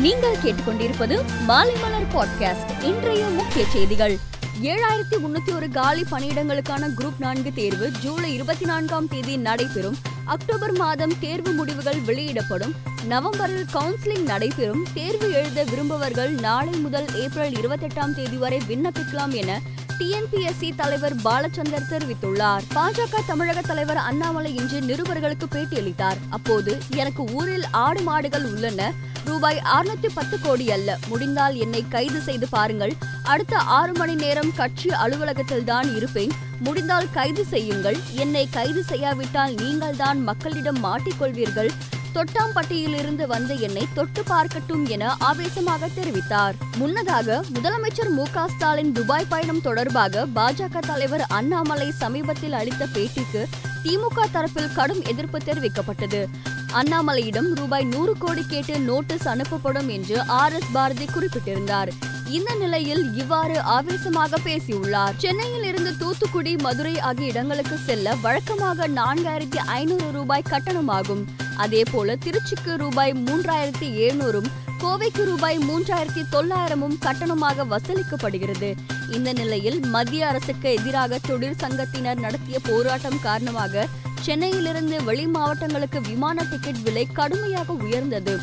நீங்கள் கேட்டுக்கொண்டிருப்பது மாலைமலர் பாட்காஸ்ட் இன்றைய முக்கிய செய்திகள். ஏழாயிரத்தி முன்னூத்தி ஒரு காலி பணியிடங்களுக்கான குரூப் நான்கு தேர்வு ஜூலை இருபத்தி நான்காம் தேதி நடைபெறும். அக்டோபர் மாதம் தேர்வு முடிவுகள் வெளியிடப்படும். நவம்பரில் கவுன்சிலிங் நடைபெறும். தேர்வு எழுத விரும்புவர்கள் நாளை முதல் ஏப்ரல் இருபத்தெட்டாம் தேதி வரை விண்ணப்பிக்கலாம் என டிஎன்பிஎஸ்சி தலைவர் பாலச்சந்தர் தெரிவித்துள்ளார். பாஜக தமிழக தலைவர் அண்ணாமலை இன்று நிருபர்களுக்கு பேட்டியளித்தார். அப்போது எனக்கு ஊரில் ஆடு மாடுகள் உள்ளன. ரூபாய் அறுநூத்தி பத்து கோடி அல்ல. முடிந்தால் என்னை கைது செய்து பாருங்கள். அடுத்த ஆறு மணி நேரம் கட்சி அலுவலகத்தில் தான் இருப்பேன். முடிந்தால் கைது செய்யுங்கள். என்னை கைது செய்யாவிட்டால் நீங்கள் தான் மக்களிடம் மாட்டிக்கொள்வீர்கள். தொட்டாம்பட்டியிலிருந்து வந்த என்னை தொட்டு பார்க்கட்டும் என ஆவேசமாக தெரிவித்தார். முன்னதாக முதலமைச்சர் மு ஸ்டாலின் துபாய் பயணம் தொடர்பாக பாஜக தலைவர் அண்ணாமலை சமீபத்தில் அளித்த பேட்டிக்கு திமுக தரப்பில் கடும் எதிர்ப்பு தெரிவிக்கப்பட்டது. அண்ணாமலையிடம் ரூபாய் நூறு கோடி கேட்டு நோட்டீஸ் அனுப்பப்படும் என்று ஆர் எஸ் பாரதி குறிப்பிட்டிருந்தார். இந்த நிலையில் இவ்வாறு ஆவேசமாக பேசியுள்ளார். சென்னையில் இருந்து தூத்துக்குடி மதுரை ஆகிய இடங்களுக்கு செல்ல வழக்கமாக நான்காயிரத்தி ஐநூறு ரூபாய் கட்டணமாகும். அதே போல திருச்சிக்கு ரூபாய் மூன்றாயிரத்தி எழுநூறும் கோவைக்கு ரூபாய் மூன்றாயிரத்தி தொள்ளாயிரமும் கட்டணமாக வசூலிக்கப்படுகிறது. இந்த நிலையில் மத்திய அரசுக்கு எதிராக தொழிற்சங்கத்தினர் நடத்திய போராட்டம் காரணமாக சென்னையிலிருந்து வெளி மாவட்டங்களுக்கு விமான டிக்கெட் விலை கடுமையாக உயர்ந்தது.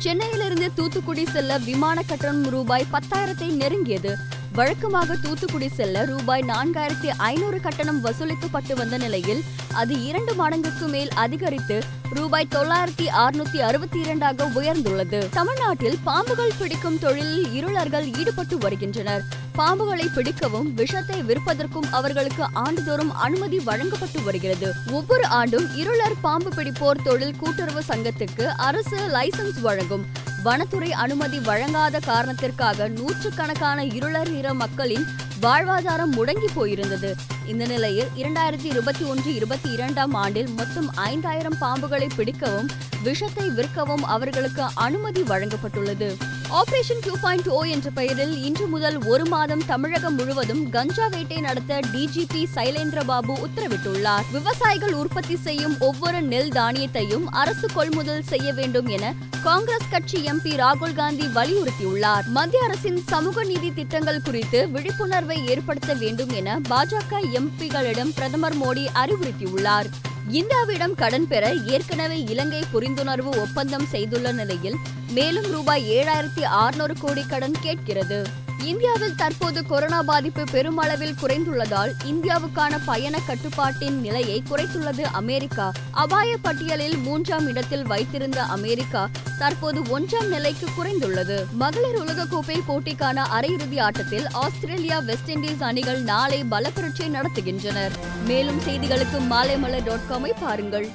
சென்னையிலிருந்து தூத்துக்குடி செல்ல விமான கட்டணம் ரூபாய் பத்தாயிரத்தை நெருங்கியது. வழக்கமாக தூத்துக்குடி செல்ல ரூபாய் நான்காயிரத்தி ஐநூறு கட்டணம் வசூலிக்கப்பட்டு வந்த நிலையில் அது இரண்டு மடங்குக்கு மேல் அதிகரித்து ரூபாய் தொள்ளாயிரத்தி அறுநூத்தி அறுபத்தி இரண்டாக உயர்ந்துள்ளது. தமிழ்நாட்டில் பாம்புகள் பிடிக்கும் தொழிலில் இருளர்கள் ஈடுபட்டு வருகின்றனர். பாம்புகளை பிடிக்கவும் விஷத்தை விற்பதற்கும் அவர்களுக்கு ஆண்டுதோறும் அனுமதி வழங்கப்பட்டு வருகிறது. ஒவ்வொரு ஆண்டும் இருளர் பாம்பு பிடிப்போர் தொழில் கூட்டுறவு சங்கத்துக்கு அரசு லைசன்ஸ் வழங்கும். வனத்துறை அனுமதி வழங்காத காரணத்திற்காக நூற்றுக்கணக்கான இருளர் நிற மக்களின் வாழ்வாதாரம் முடங்கி போயிருந்தது. இந்த நிலையில் இரண்டாயிரத்தி இருபத்தி ஒன்று இருபத்தி இரண்டாம் ஆண்டில் மொத்தம் ஐந்தாயிரம் பாம்புகளை பிடிக்கவும் விஷத்தை விற்கவும் அவர்களுக்கு அனுமதி வழங்கப்பட்டுள்ளது. ஆபரேஷன் டூ பாயிண்ட் ஓ என்ற பெயரில் இன்று முதல் ஒரு மாதம் தமிழகம் முழுவதும் கஞ்சா வேட்டை நடத்த டிஜிபி சைலேந்திரபாபு உத்தரவிட்டுள்ளார். விவசாயிகள் உற்பத்தி செய்யும் ஒவ்வொரு நெல் தானியத்தையும் அரசு கொள்முதல் செய்ய வேண்டும் என காங்கிரஸ் கட்சி எம்பி ராகுல் காந்தி வலியுறுத்தியுள்ளார். மத்திய அரசின் சமூக நீதி திட்டங்கள் குறித்து விழிப்புணர்வு ஏற்படுத்த வேண்டும் என பாஜக எம்பிகளிடம் பிரதமர் மோடி அறிவுறுத்தியுள்ளார். இந்தியாவிடம் கடன் பெற ஏற்கனவே இலங்கை புரிந்துணர்வு ஒப்பந்தம் செய்துள்ள நிலையில் மேலும் ரூபாய் ஏழாயிரத்தி அறுநூறு கோடி கடன் கேட்கிறது. இந்தியாவில் தற்போது கொரோனா பாதிப்பு பெருமளவில் குறைந்துள்ளதால் இந்தியாவுக்கான பயண கட்டுப்பாட்டின் நிலையை குறைத்துள்ளது அமெரிக்கா. அபாய பட்டியலில் மூன்றாம் இடத்தில் வைத்திருந்த அமெரிக்கா தற்போது ஒன்றாம் நிலைக்கு குறைந்துள்ளது. மகளிர் உலகக்கோப்பை போட்டிக்கான அரையிறுதி ஆட்டத்தில் ஆஸ்திரேலியா வெஸ்ட் இண்டீஸ் அணிகள் நாளை பலப்பரட்சி நடத்துகின்றனர். மேலும் செய்திகளுக்கு மாலைமலர் டாட் காமை பாருங்கள்.